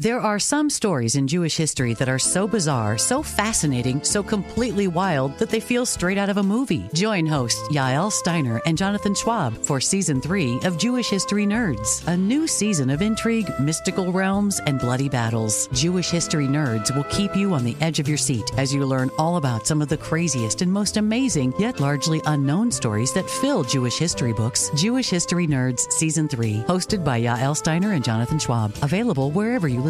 There are some stories in Jewish history that are so bizarre, so fascinating, so completely wild that they feel straight out of a movie. Join hosts Yael Steiner and Jonathan Schwab for season three of Jewish History Nerds, a new season of intrigue, mystical realms, and bloody battles. Jewish History Nerds will keep you on the edge of your seat as you learn all about some of the craziest and most amazing, yet largely unknown stories that fill Jewish history books. Jewish History Nerds season three, hosted by Yael Steiner and Jonathan Schwab, available wherever you listen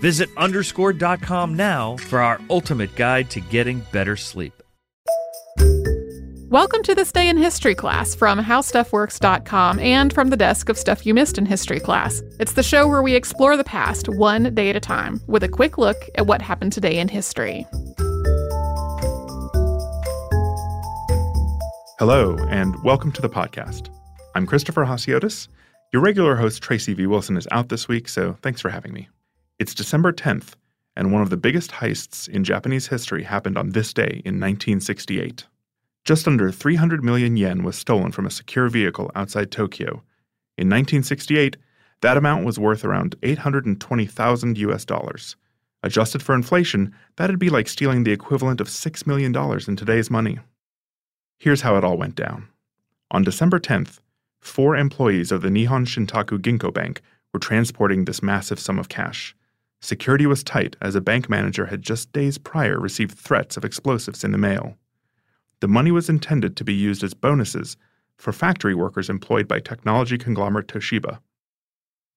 Visit underscored.com now for our ultimate guide to getting better sleep. Welcome to this day in history class from howstuffworks.com and from the desk of Stuff You Missed in History class. It's the show where we explore the past one day at a time with a quick look at what happened today in history. Hello, and welcome to the podcast. I'm Christopher Hasiotis. Your regular host, Tracy V. Wilson, is out this week, so thanks for having me. It's December 10th, and one of the biggest heists in Japanese history happened on this day in 1968. Just under 300 million yen was stolen from a secure vehicle outside Tokyo. In 1968, that amount was worth around 820,000 US dollars. Adjusted for inflation, that'd be like stealing the equivalent of $6 million in today's money. Here's how it all went down. On December 10th, four employees of the Nihon Shintaku Ginko Bank were transporting this massive sum of cash. Security was tight as a bank manager had just days prior received threats of explosives in the mail. The money was intended to be used as bonuses for factory workers employed by technology conglomerate Toshiba.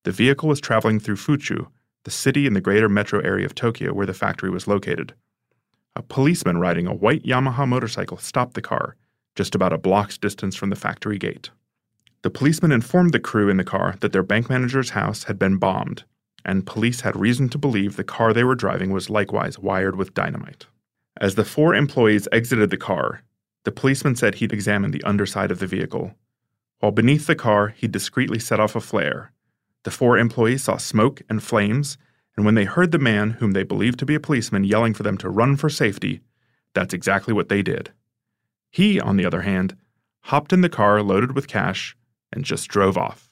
The vehicle was traveling through Fuchu, the city in the greater metro area of Tokyo where the factory was located. A policeman riding a white Yamaha motorcycle stopped the car, just about a block's distance from the factory gate. The policeman informed the crew in the car that their bank manager's house had been bombed and police had reason to believe the car they were driving was likewise wired with dynamite. As the four employees exited the car, the policeman said he'd examined the underside of the vehicle. While beneath the car, he discreetly set off a flare. The four employees saw smoke and flames, and when they heard the man, whom they believed to be a policeman, yelling for them to run for safety, that's exactly what they did. He, on the other hand, hopped in the car loaded with cash and just drove off.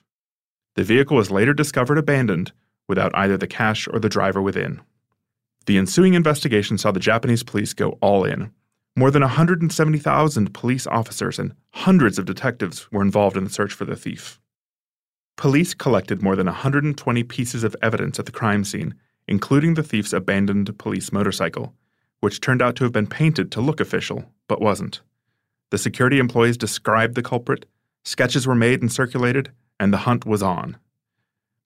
The vehicle was later discovered abandoned without either the cash or the driver within. The ensuing investigation saw the Japanese police go all in. More than 170,000 police officers and hundreds of detectives were involved in the search for the thief. Police collected more than 120 pieces of evidence at the crime scene, including the thief's abandoned police motorcycle, which turned out to have been painted to look official, but wasn't. The security employees described the culprit, sketches were made and circulated, and the hunt was on.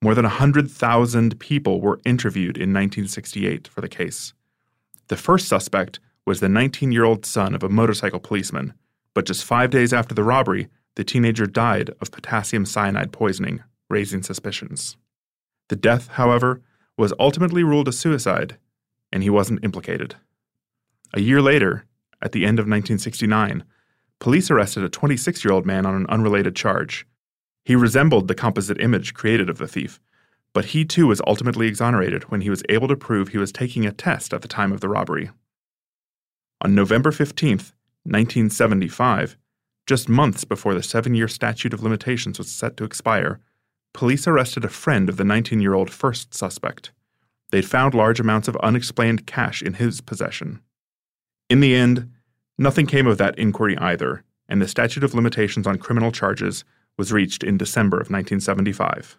More than 100,000 people were interviewed in 1968 for the case. The first suspect was the 19 year old son of a motorcycle policeman, but just five days after the robbery, the teenager died of potassium cyanide poisoning, raising suspicions. The death, however, was ultimately ruled a suicide, and he wasn't implicated. A year later, at the end of 1969, police arrested a 26 year old man on an unrelated charge he resembled the composite image created of the thief, but he too was ultimately exonerated when he was able to prove he was taking a test at the time of the robbery. On November 15, 1975, just months before the seven year statute of limitations was set to expire, police arrested a friend of the 19 year old first suspect. They'd found large amounts of unexplained cash in his possession. In the end, nothing came of that inquiry either, and the statute of limitations on criminal charges was reached in December of 1975.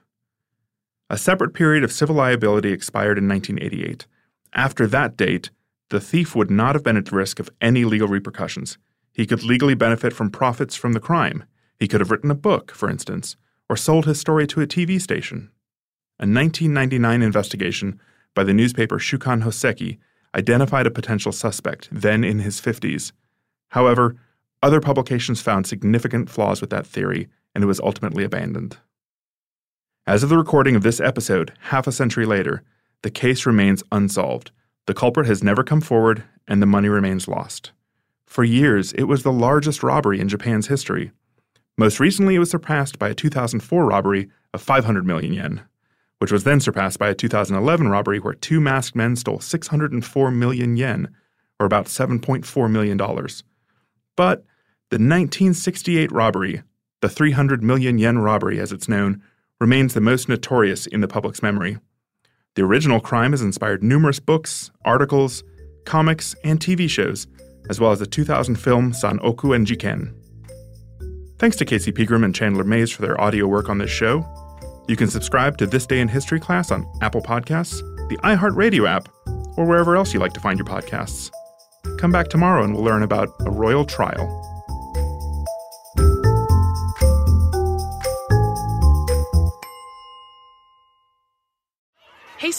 A separate period of civil liability expired in 1988. After that date, the thief would not have been at risk of any legal repercussions. He could legally benefit from profits from the crime. He could have written a book, for instance, or sold his story to a TV station. A 1999 investigation by the newspaper Shukan Hoseki identified a potential suspect, then in his 50s. However, other publications found significant flaws with that theory, and it was ultimately abandoned. As of the recording of this episode, half a century later, the case remains unsolved. The culprit has never come forward, and the money remains lost. For years, it was the largest robbery in Japan's history. Most recently, it was surpassed by a 2004 robbery of 500 million yen which was then surpassed by a 2011 robbery where two masked men stole 604 million yen, or about $7.4 million. But the 1968 robbery, the 300 million yen robbery as it's known, remains the most notorious in the public's memory. The original crime has inspired numerous books, articles, comics, and TV shows, as well as the 2000 film San-oku-en Jiken. Thanks to Casey Pegram and Chandler Mays for their audio work on this show. You can subscribe to This Day in History class on Apple Podcasts, the iHeartRadio app, or wherever else you like to find your podcasts. Come back tomorrow and we'll learn about a royal trial.